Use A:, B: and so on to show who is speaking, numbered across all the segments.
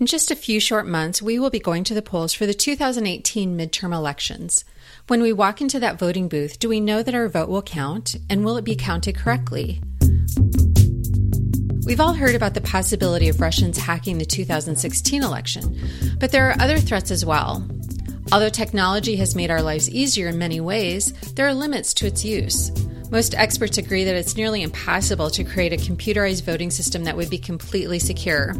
A: In just a few short months, we will be going to the polls for the 2018 midterm elections. When we walk into that voting booth, do we know that our vote will count and will it be counted correctly? We've all heard about the possibility of Russians hacking the 2016 election, but there are other threats as well. Although technology has made our lives easier in many ways, there are limits to its use. Most experts agree that it's nearly impossible to create a computerized voting system that would be completely secure.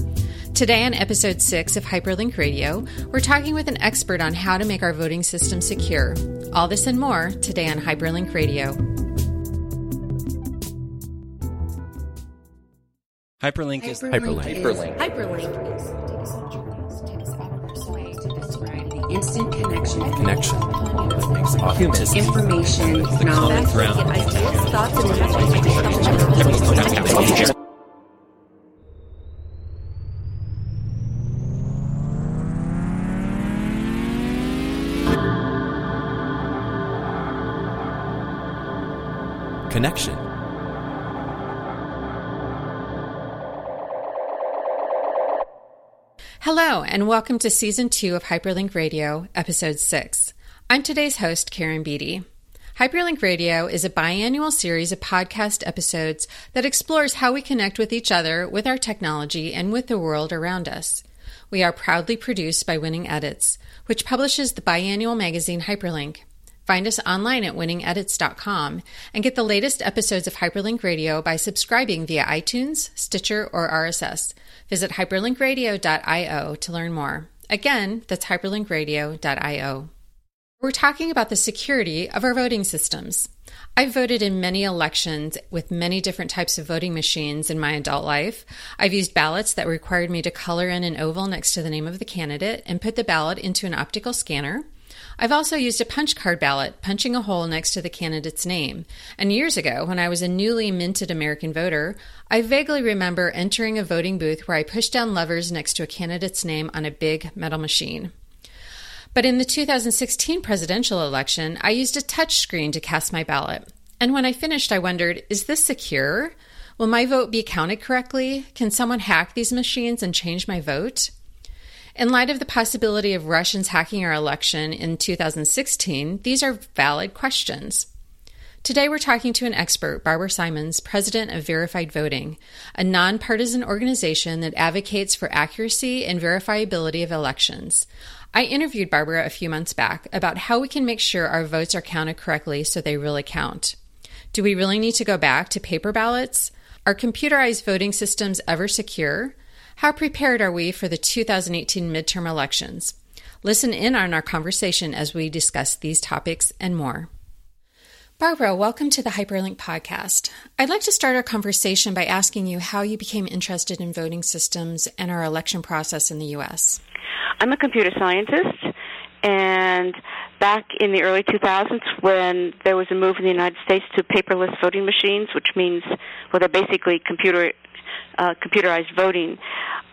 A: Today, on episode 6 of Hyperlink Radio, we're talking with an expert on how to make our voting system secure. All this and more today on Hyperlink Radio.
B: Hyperlink is
C: Hyperlink.
B: Hyperlink.
C: Hyperlink is instant connection,
B: Connection that makes authenticity
C: information,
B: the
C: knowledge,
B: ground.
C: ideas, thoughts, and imagination.
B: Connection.
A: And welcome to season two of Hyperlink Radio, episode six. I'm today's host, Karen Beatty. Hyperlink Radio is a biannual series of podcast episodes that explores how we connect with each other, with our technology, and with the world around us. We are proudly produced by Winning Edits, which publishes the biannual magazine Hyperlink. Find us online at winningedits.com and get the latest episodes of Hyperlink Radio by subscribing via iTunes, Stitcher, or RSS. Visit hyperlinkradio.io to learn more. Again, that's hyperlinkradio.io. We're talking about the security of our voting systems. I've voted in many elections with many different types of voting machines in my adult life. I've used ballots that required me to color in an oval next to the name of the candidate and put the ballot into an optical scanner. I've also used a punch card ballot, punching a hole next to the candidate's name. And years ago, when I was a newly minted American voter, I vaguely remember entering a voting booth where I pushed down levers next to a candidate's name on a big metal machine. But in the 2016 presidential election, I used a touch screen to cast my ballot. And when I finished, I wondered, is this secure? Will my vote be counted correctly? Can someone hack these machines and change my vote? In light of the possibility of Russians hacking our election in 2016, these are valid questions. Today, we're talking to an expert, Barbara Simons, president of Verified Voting, a nonpartisan organization that advocates for accuracy and verifiability of elections. I interviewed Barbara a few months back about how we can make sure our votes are counted correctly so they really count. Do we really need to go back to paper ballots? Are computerized voting systems ever secure? How prepared are we for the 2018 midterm elections? Listen in on our conversation as we discuss these topics and more. Barbara, welcome to the Hyperlink podcast. I'd like to start our conversation by asking you how you became interested in voting systems and our election process in the U.S.
D: I'm a computer scientist, and back in the early 2000s, when there was a move in the United States to paperless voting machines, which means, well, they're basically computer uh, computerized voting,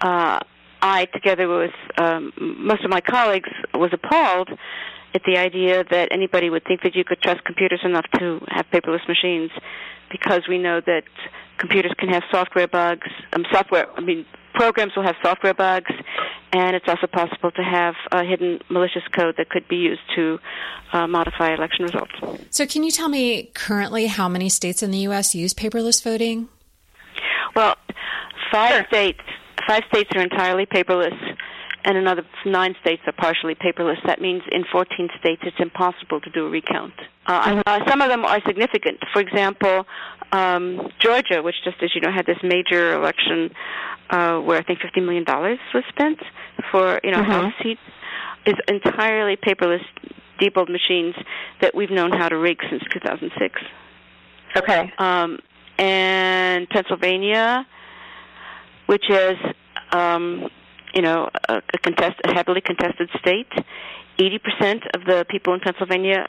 D: uh, I, together with um, most of my colleagues, was appalled at the idea that anybody would think that you could trust computers enough to have paperless machines, because we know that computers can have software bugs. Um, software, I mean, programs will have software bugs, and it's also possible to have hidden malicious code that could be used to uh, modify election results.
A: So, can you tell me currently how many states in the U.S. use paperless voting?
D: Well, five states five states are entirely paperless, and another nine states are partially paperless. That means in 14 states it's impossible to do a recount. Uh, uh, some of them are significant. For example, um, Georgia, which just as you know had this major election uh, where I think 50 million dollars was spent for you know
A: Mhm.
D: House seats, is entirely paperless, Diebold machines that we've known how to rig since 2006.
E: Okay.
D: um, and Pennsylvania, which is, um, you know, a, a, contest, a heavily contested state. 80% of the people in Pennsylvania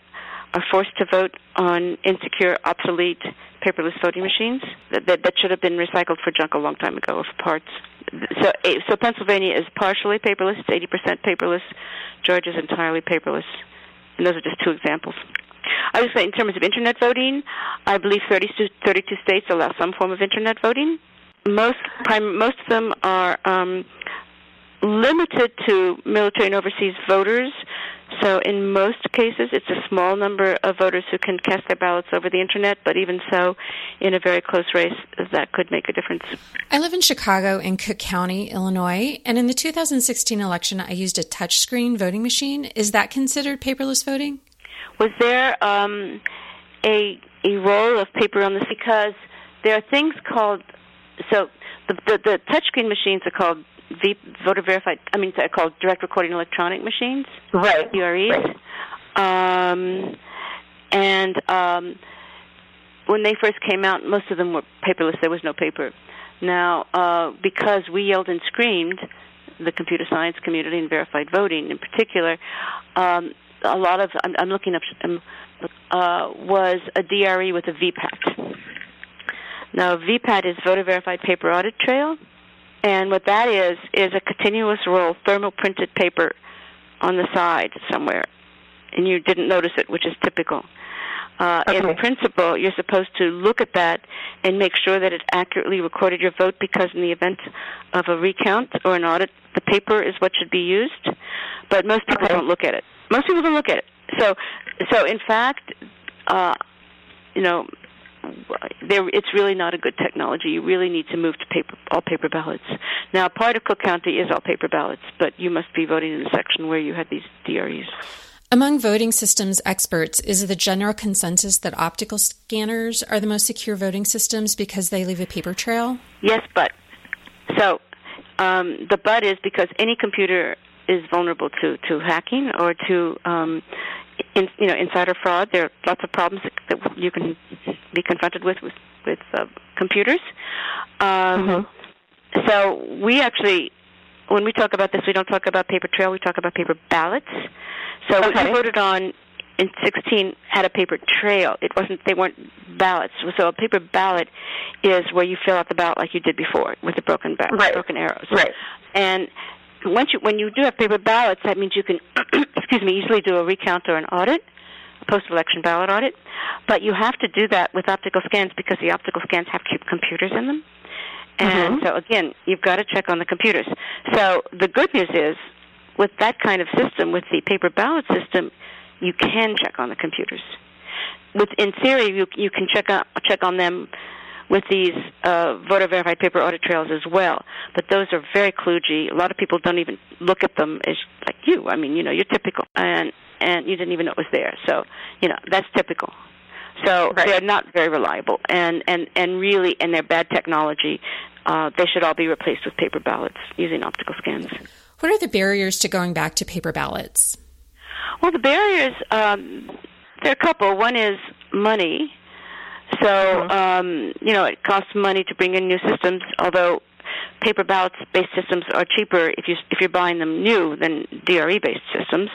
D: are forced to vote on insecure, obsolete, paperless voting machines that, that, that should have been recycled for junk a long time ago, for parts. So, eh, so Pennsylvania is partially paperless, it's 80% paperless. Georgia is entirely paperless. And those are just two examples. I would say, in terms of internet voting, I believe 32, 32 states allow some form of internet voting. Most, prim, most of them are um, limited to military and overseas voters. So in most cases, it's a small number of voters who can cast their ballots over the internet. But even so, in a very close race, that could make a difference.
A: I live in Chicago in Cook County, Illinois, and in the 2016 election, I used a touchscreen voting machine. Is that considered paperless voting?
D: Was there um, a a role of paper on this? Because there are things called so the the, the touchscreen machines are called v, voter verified. I mean, they're called direct recording electronic machines.
E: Right.
D: DREs.
E: Right.
D: Um, and um, when they first came out, most of them were paperless. There was no paper. Now, uh, because we yelled and screamed, the computer science community and verified voting in particular, um, a lot of I'm, I'm looking up um, uh, was a DRE with a VPAT. Now, VPAT is voter verified paper audit trail, and what that is is a continuous roll thermal printed paper on the side somewhere, and you didn't notice it, which is typical. Uh,
E: Okay.
D: In principle, you're supposed to look at that and make sure that it accurately recorded your vote because in the event of a recount or an audit, the paper is what should be used. But most people
E: Okay.
D: don't look at it. Most people don't look at it. So, so in fact, uh, you know, there it's really not a good technology. You really need to move to paper all paper ballots. Now, part of Cook County is all paper ballots, but you must be voting in the section where you had these DREs.
A: Among voting systems experts, is the general consensus that optical scanners are the most secure voting systems because they leave a paper trail?
D: Yes, but so um, the but is because any computer is vulnerable to to hacking or to um, in, you know insider fraud. There are lots of problems that, you can be confronted with with, with uh, computers. Um, So we actually, when we talk about this, we don't talk about paper trail. We talk about paper ballots. So what you voted on in 16 had a paper trail. It wasn't. They weren't ballots. So a paper ballot is where you fill out the ballot like you did before with the broken ba-
E: Right.
D: broken arrows.
E: Right.
D: And once you when you do have paper ballots, that means you can excuse me easily do a recount or an audit, a post-election ballot audit. But you have to do that with optical scans because the optical scans have computers in them. And
E: Mhm.
D: so again, you've got to check on the computers. So the good news is, with that kind of system, with the paper ballot system, you can check on the computers. With in theory, you you can check on check on them with these uh, voter verified paper audit trails as well. But those are very kludgy. A lot of people don't even look at them as like you. I mean, you know, you're typical, and and you didn't even know it was there. So you know that's typical. So
E: Right.
D: they're not very reliable, and and and really, and they're bad technology. Uh, they should all be replaced with paper ballots using optical scans.
A: What are the barriers to going back to paper ballots?
D: Well, the barriers, um, there are a couple. One is money. So, um, you know, it costs money to bring in new systems, although paper ballots-based systems are cheaper if you if you're buying them new than DRE-based systems.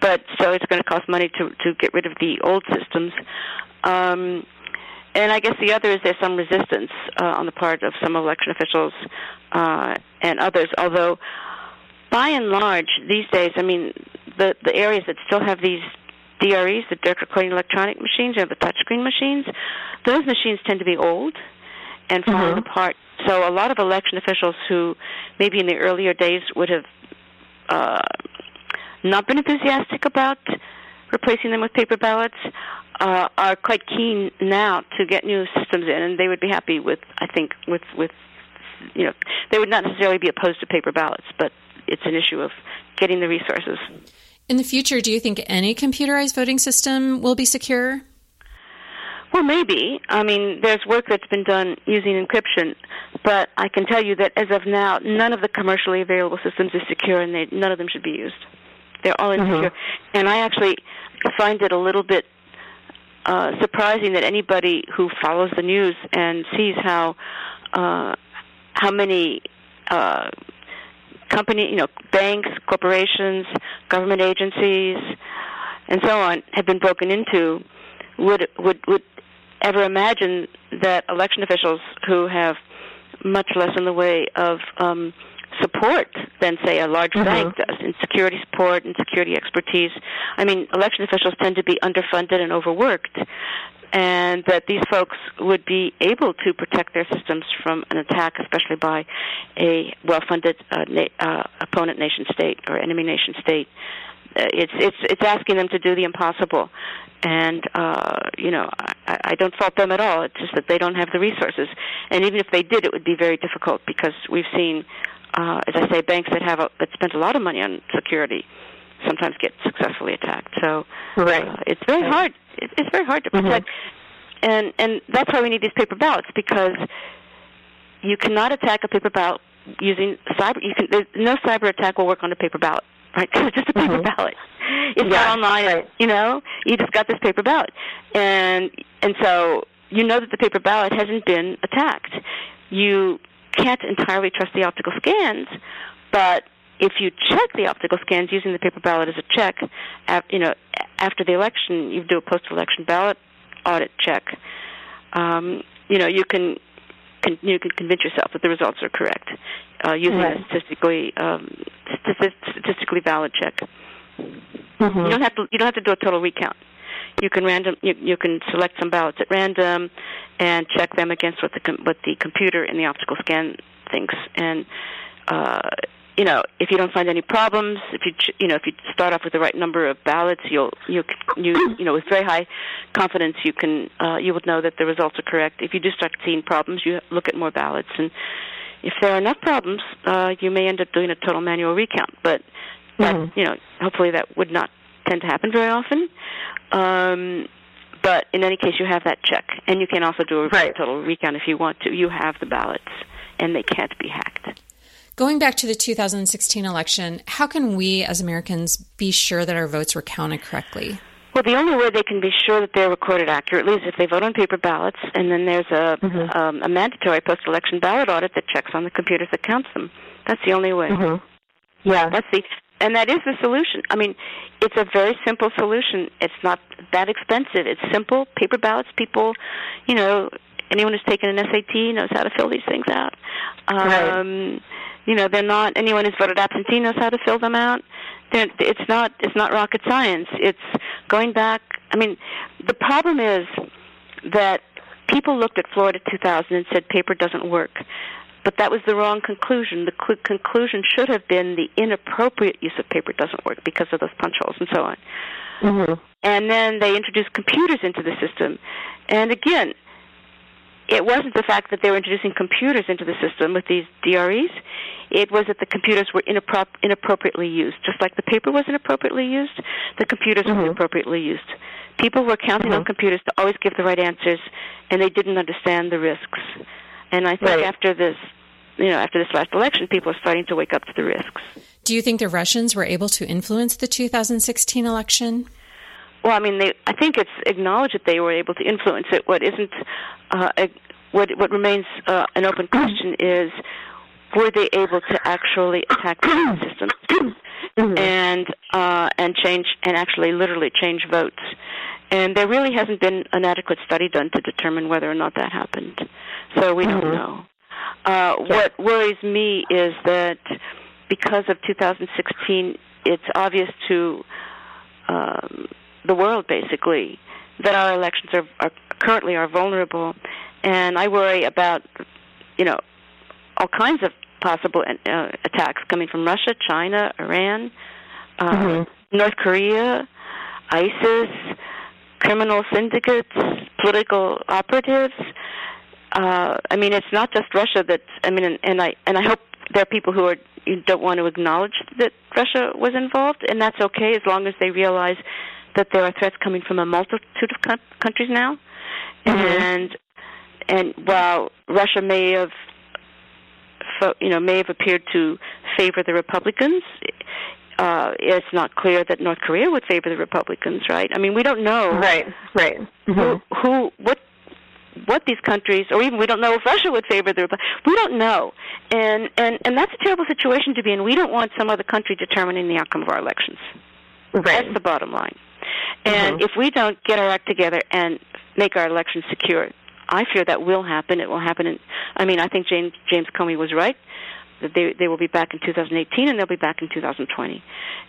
D: But so it's going to cost money to to get rid of the old systems. Um, and I guess the other is there's some resistance uh, on the part of some election officials uh, and others. Although, by and large, these days, I mean, the the areas that still have these DREs, the direct recording electronic machines, or the touchscreen machines, those machines tend to be old and falling
E: Mhm.
D: apart. So a lot of election officials who maybe in the earlier days would have uh, not been enthusiastic about replacing them with paper ballots uh, are quite keen now to get new systems in, and they would be happy with, I think, with with you know, they would not necessarily be opposed to paper ballots, but it's an issue of getting the resources.
A: In the future, do you think any computerized voting system will be secure?
D: Well, maybe. I mean, there's work that's been done using encryption, but I can tell you that as of now, none of the commercially available systems is secure, and they, none of them should be used. They're all insecure, and I actually find it a little bit uh, surprising that anybody who follows the news and sees how uh, how many uh, company, you know, banks, corporations, government agencies, and so on have been broken into, would would would ever imagine that election officials who have much less in the way of um, support than, say, a large
E: Mhm.
D: bank does in security support and security expertise. I mean, election officials tend to be underfunded and overworked. and that these folks would be able to protect their systems from an attack, especially by a well-funded uh, na- uh, opponent nation state or enemy nation state. Uh, it's it's it's asking them to do the impossible, and uh, you know I, I don't fault them at all. It's just that they don't have the resources, and even if they did, it would be very difficult because we've seen, uh, as I say, banks that have a, that spent a lot of money on security sometimes get successfully attacked. So
E: Right.
D: uh, it's very
E: Right.
D: hard. It, it's very hard to protect, and and that's why we need these paper ballots because you cannot attack a paper ballot using cyber. You can there's, no cyber attack will work on a paper ballot, right? Because it's just a paper
E: Mhm.
D: ballot. It's
E: Yeah,
D: not online.
E: right.
D: You know, you just got this paper ballot, and and so you know that the paper ballot hasn't been attacked. You can't entirely trust the optical scans, but if you check the optical scans using the paper ballot as a check, you know, after the election, you do a post-election ballot audit check. Um, you know, you can, can you can convince yourself that the results are correct uh, using
E: Right.
D: a statistically um, statistically valid check.
E: Mm-hmm.
D: You don't have to you don't have to do a total recount. You can random you, you can select some ballots at random and check them against what the com- what the computer in the optical scan thinks. And uh you know if you don't find any problems if you ch- you know if you start off with the right number of ballots you'll you you you know with very high confidence you can uh you would know that the results are correct. If you do start seeing problems you look at more ballots. And if there are enough problems uh you may end up doing a total manual recount. But that
E: Mhm.
D: you know hopefully that would not tend to happen very often um but in any case you have that check and you can also do a
E: Right.
D: total recount if you want to you have the ballots and they can't be hacked
A: Going back to the 2016 election, how can we as Americans be sure that our votes were counted correctly?
D: Well, the only way they can be sure that they're recorded accurately is if they vote on paper ballots, and then there's a
E: Mhm.
D: um, a mandatory post-election ballot audit that checks on the computers that counts them. That's the only way.
E: hmm Yeah.
D: That's the and that is the solution. I mean, it's a very simple solution. It's not that expensive. It's simple. Paper ballots. People, you know, anyone who's taken an SAT knows how to fill these things out.
E: Right.
D: Um, You know, they're not. Anyone who's voted absentee knows how to fill them out. They're, it's not. It's not rocket science. It's going back. I mean, the problem is that people looked at Florida 2000 and said paper doesn't work. But that was the wrong conclusion. The cl- conclusion should have been the inappropriate use of paper doesn't work because of those punch holes and so on.
E: hmm
D: And then they introduced computers into the system. And again, it wasn't the fact that they were introducing computers into the system with these DREs. It was that the computers were inappro- inappropriately used. Just like the paper was inappropriately used, the computers were
E: Mhm.
D: inappropriately used. People were counting on
E: Mhm.
D: computers to always give the right answers, and they didn't understand the risks. And I think
E: Right.
D: after this, you know, after this last election, people are starting to wake up to the risks.
A: Do you think the Russians were able to influence the 2016 election?
D: Well, I mean, they, I think it's acknowledged that they were able to influence it. What isn't, uh, what what remains uh, an open question is, were they able to actually attack the system and uh, and change and actually literally change votes? And there really hasn't been an adequate study done to determine whether or not that happened. So we don't
E: Mhm.
D: know. Uh, What worries me is that because of 2016, it's obvious to um, the world basically that our elections are, are currently are vulnerable, and I worry about you know all kinds of possible uh, attacks coming from Russia, China, Iran, uh,
E: Mhm.
D: North Korea, ISIS, criminal syndicates, political operatives. Uh, I mean, it's not just Russia that. I mean, and, and I and I hope there are people who are you don't want to acknowledge that Russia was involved, and that's okay as long as they realize that there are threats coming from a multitude of co- countries now,
E: Mhm.
D: and and while Russia may have, fo- you know, may have appeared to favor the Republicans, uh, it's not clear that North Korea would favor the Republicans, right? I mean, we don't know
E: Right. Right.
D: who,
E: Mhm.
D: who, what, what these countries, or even we don't know if Russia would favor the. Repu- We don't know, and and and that's a terrible situation to be in. We don't want some other country determining the outcome of our elections.
E: Right.
D: That's the bottom line. And
E: Mhm.
D: if we don't get our act together and make our elections secure, I fear that will happen. It will happen. In, I mean, I think James James Comey was right they they will be back in 2018 and they'll be back in 2020,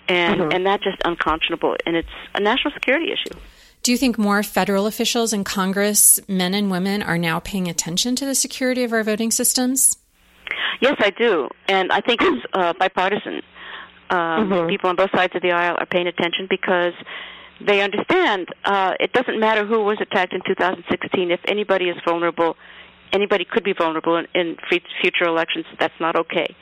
D: and
E: Mhm.
D: and that's just unconscionable, and it's a national security issue.
A: Do you think more federal officials in Congress, men and women, are now paying attention to the security of our voting systems?
D: Yes, I do, and I think it's uh, bipartisan. Um,
E: Mhm.
D: People on both sides of the aisle are paying attention because they understand uh, it doesn't matter who was attacked in 2016. If anybody is vulnerable, anybody could be vulnerable in, in future elections. That's not okay,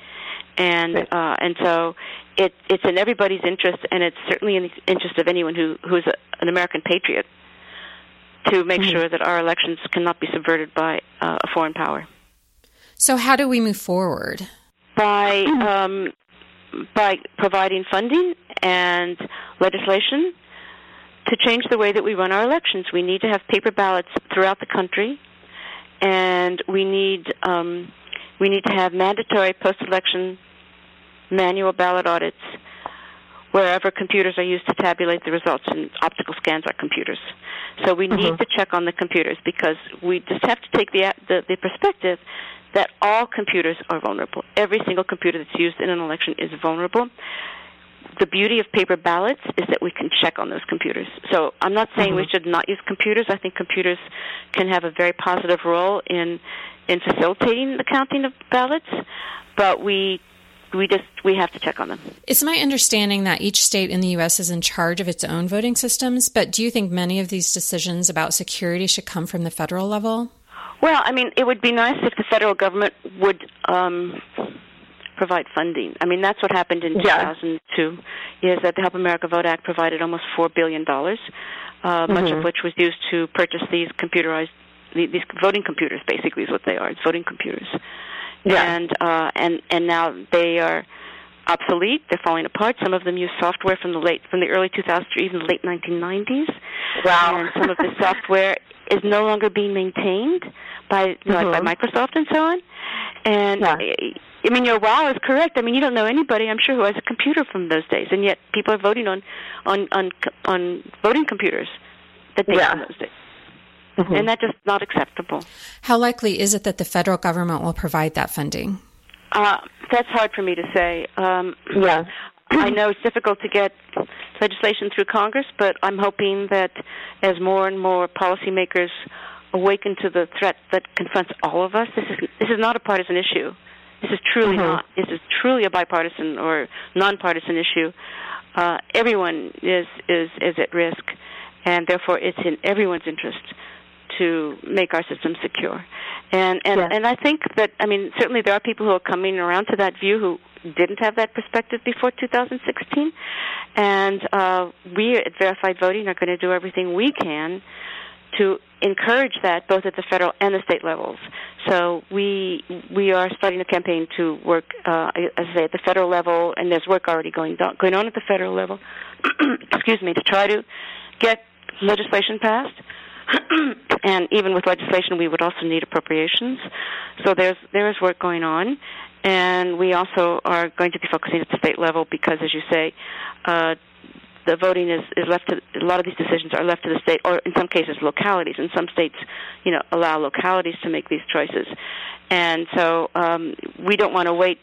D: and
E: Right.
D: uh, and so it it's in everybody's interest, and it's certainly in the interest of anyone who who is a, an American patriot to make
E: Mhm.
D: sure that our elections cannot be subverted by uh, a foreign power.
A: So, how do we move forward?
D: by um, by providing funding and legislation to change the way that we run our elections. We need to have paper ballots throughout the country, and we need um, we need to have mandatory post-election manual ballot audits wherever computers are used to tabulate the results and optical scans are computers. So we need
E: Mhm.
D: to check on the computers because we just have to take the, the the perspective that all computers are vulnerable. Every single computer that's used in an election is vulnerable. The beauty of paper ballots is that we can check on those computers. So I'm not saying we
E: Mhm.
D: should not use computers. I think computers can have a very positive role in in facilitating the counting of ballots, but we we just we have to check on them.
A: It's my understanding that each state in the U.S. is in charge of its own voting systems, but do you think many of these decisions about security should come from the federal level?
D: Well, I mean, it would be nice if the federal government would um, provide funding. I mean, that's what happened in
E: Yeah.
D: 2002. Is that the Help America Vote Act provided almost four billion dollars, uh, much
E: Mhm.
D: of which was used to purchase these computerized these voting computers. Basically, is what they are. It's voting computers.
E: Yeah.
D: And uh, and and now they are obsolete. They're falling apart. Some of them use software from the late from the early 2000s or even the late 1990s
E: Wow.
D: and some of the software is no longer being maintained by know, like by Microsoft and so on. And
E: Yeah.
D: I- I mean, your wow is correct. I mean, you don't know anybody, I'm sure, who has a computer from those days, and yet people are voting on on on on voting computers that date
E: Yeah.
D: from those days,
E: Mhm.
D: and that's just not acceptable.
A: How likely is it that the federal government will provide that funding?
D: Uh, that's hard for me to say. Um,
E: yeah.
D: I know it's difficult to get legislation through Congress, but I'm hoping that as more and more policymakers awaken to the threat that confronts all of us, this is this is not a partisan issue. This is truly
E: Mhm.
D: not. This is truly a bipartisan or nonpartisan issue. Uh, everyone is is is at risk, and therefore it's in everyone's interest to make our system secure. And and
E: Yeah.
D: and I think that I mean certainly there are people who are coming around to that view who didn't have that perspective before 2016, and uh, we at Verified Voting are going to do everything we can to encourage that both at the federal and the state levels. So we we are starting a campaign to work, uh, as I say, at the federal level, and there's work already going do- going on at the federal level. excuse me, to try to get legislation passed. and even with legislation, we would also need appropriations. So there's there is work going on, and we also are going to be focusing at the state level because, as you say, uh, the voting is, is left to a lot of these decisions are left to the state, or in some cases localities. And some states, you know, allow localities to make these choices, and so um, we don't want to wait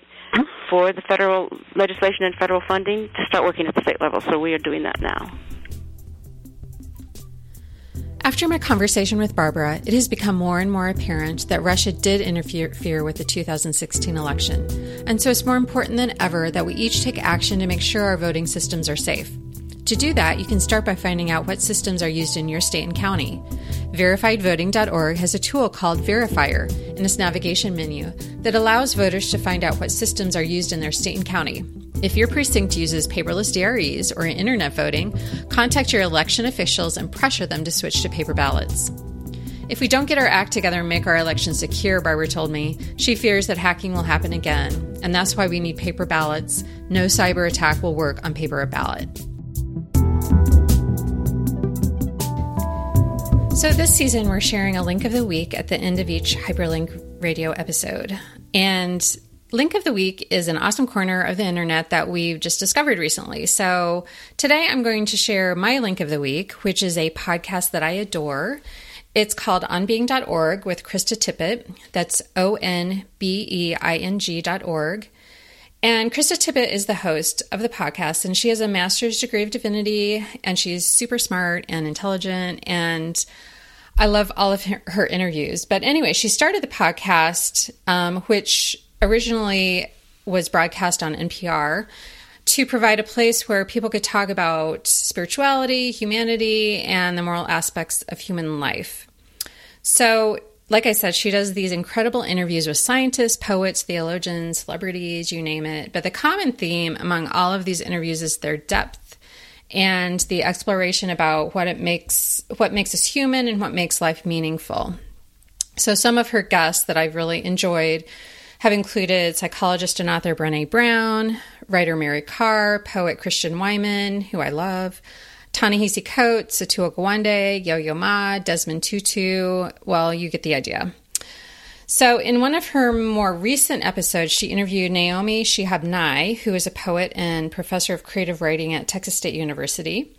D: for the federal legislation and federal funding to start working at the state level. So we are doing that now.
A: After my conversation with Barbara, it has become more and more apparent that Russia did interfere with the 2016 election. And so it's more important than ever that we each take action to make sure our voting systems are safe. To do that, you can start by finding out what systems are used in your state and county. VerifiedVoting.org has a tool called Verifier in its navigation menu that allows voters to find out what systems are used in their state and county. If your precinct uses paperless DREs or internet voting, contact your election officials and pressure them to switch to paper ballots. If we don't get our act together and make our elections secure, Barbara told me, she fears that hacking will happen again, and that's why we need paper ballots. No cyber attack will work on paper or ballot. So, this season, we're sharing a link of the week at the end of each Hyperlink radio episode. And Link of the Week is an awesome corner of the internet that we've just discovered recently. So, today I'm going to share my link of the week, which is a podcast that I adore. It's called onbeing.org with Krista Tippett. That's O N B E I N G.org. And Krista Tippett is the host of the podcast, and she has a master's degree of divinity, and she's super smart and intelligent, and I love all of her, her interviews. But anyway, she started the podcast, um, which originally was broadcast on NPR, to provide a place where people could talk about spirituality, humanity, and the moral aspects of human life. So like I said, she does these incredible interviews with scientists, poets, theologians, celebrities, you name it. But the common theme among all of these interviews is their depth and the exploration about what it makes what makes us human and what makes life meaningful. So some of her guests that I've really enjoyed have included psychologist and author Brene Brown, writer Mary Karr, poet Christian Wiman, who I love, Ta-Nehisi Coates, Atul Gawande, Yo-Yo Ma, Desmond Tutu. Well, you get the idea. So, in one of her more recent episodes, she interviewed Naomi Shihab Nye, who is a poet and professor of creative writing at Texas State University.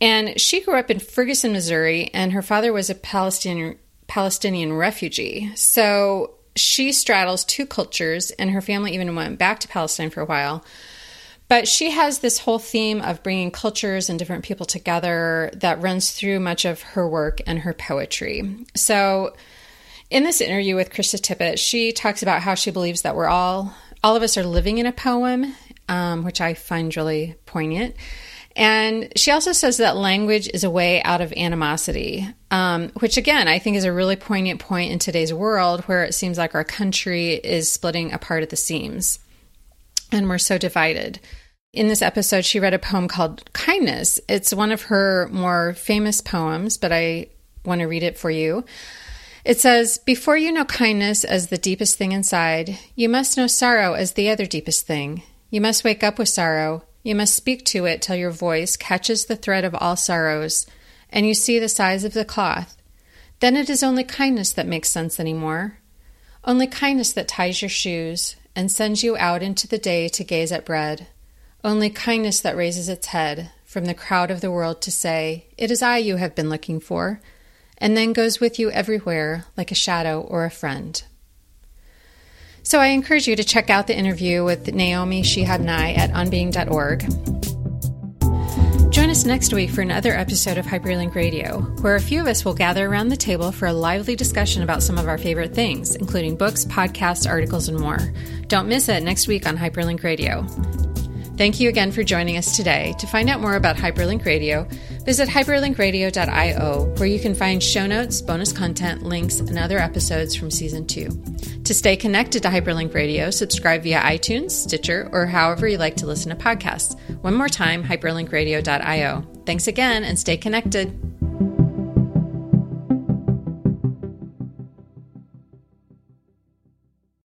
A: And she grew up in Ferguson, Missouri, and her father was a Palestinian Palestinian refugee. So she straddles two cultures, and her family even went back to Palestine for a while. But she has this whole theme of bringing cultures and different people together that runs through much of her work and her poetry. So, in this interview with Krista Tippett, she talks about how she believes that we're all, all of us are living in a poem, um, which I find really poignant. And she also says that language is a way out of animosity, um, which again, I think is a really poignant point in today's world where it seems like our country is splitting apart at the seams and we're so divided. In this episode, she read a poem called Kindness. It's one of her more famous poems, but I want to read it for you. It says, Before you know kindness as the deepest thing inside, you must know sorrow as the other deepest thing. You must wake up with sorrow. You must speak to it till your voice catches the thread of all sorrows, and you see the size of the cloth. Then it is only kindness that makes sense anymore. Only kindness that ties your shoes and sends you out into the day to gaze at bread. Only kindness that raises its head from the crowd of the world to say, It is I you have been looking for, and then goes with you everywhere like a shadow or a friend. So I encourage you to check out the interview with Naomi Shihab Nye at onbeing.org. Join us next week for another episode of Hyperlink Radio, where a few of us will gather around the table for a lively discussion about some of our favorite things, including books, podcasts, articles, and more. Don't miss it next week on Hyperlink Radio. Thank you again for joining us today. To find out more about Hyperlink Radio, visit hyperlinkradio.io, where you can find show notes, bonus content, links, and other episodes from season two. To stay connected to Hyperlink Radio, subscribe via iTunes, Stitcher, or however you like to listen to podcasts. One more time, hyperlinkradio.io. Thanks again and stay connected.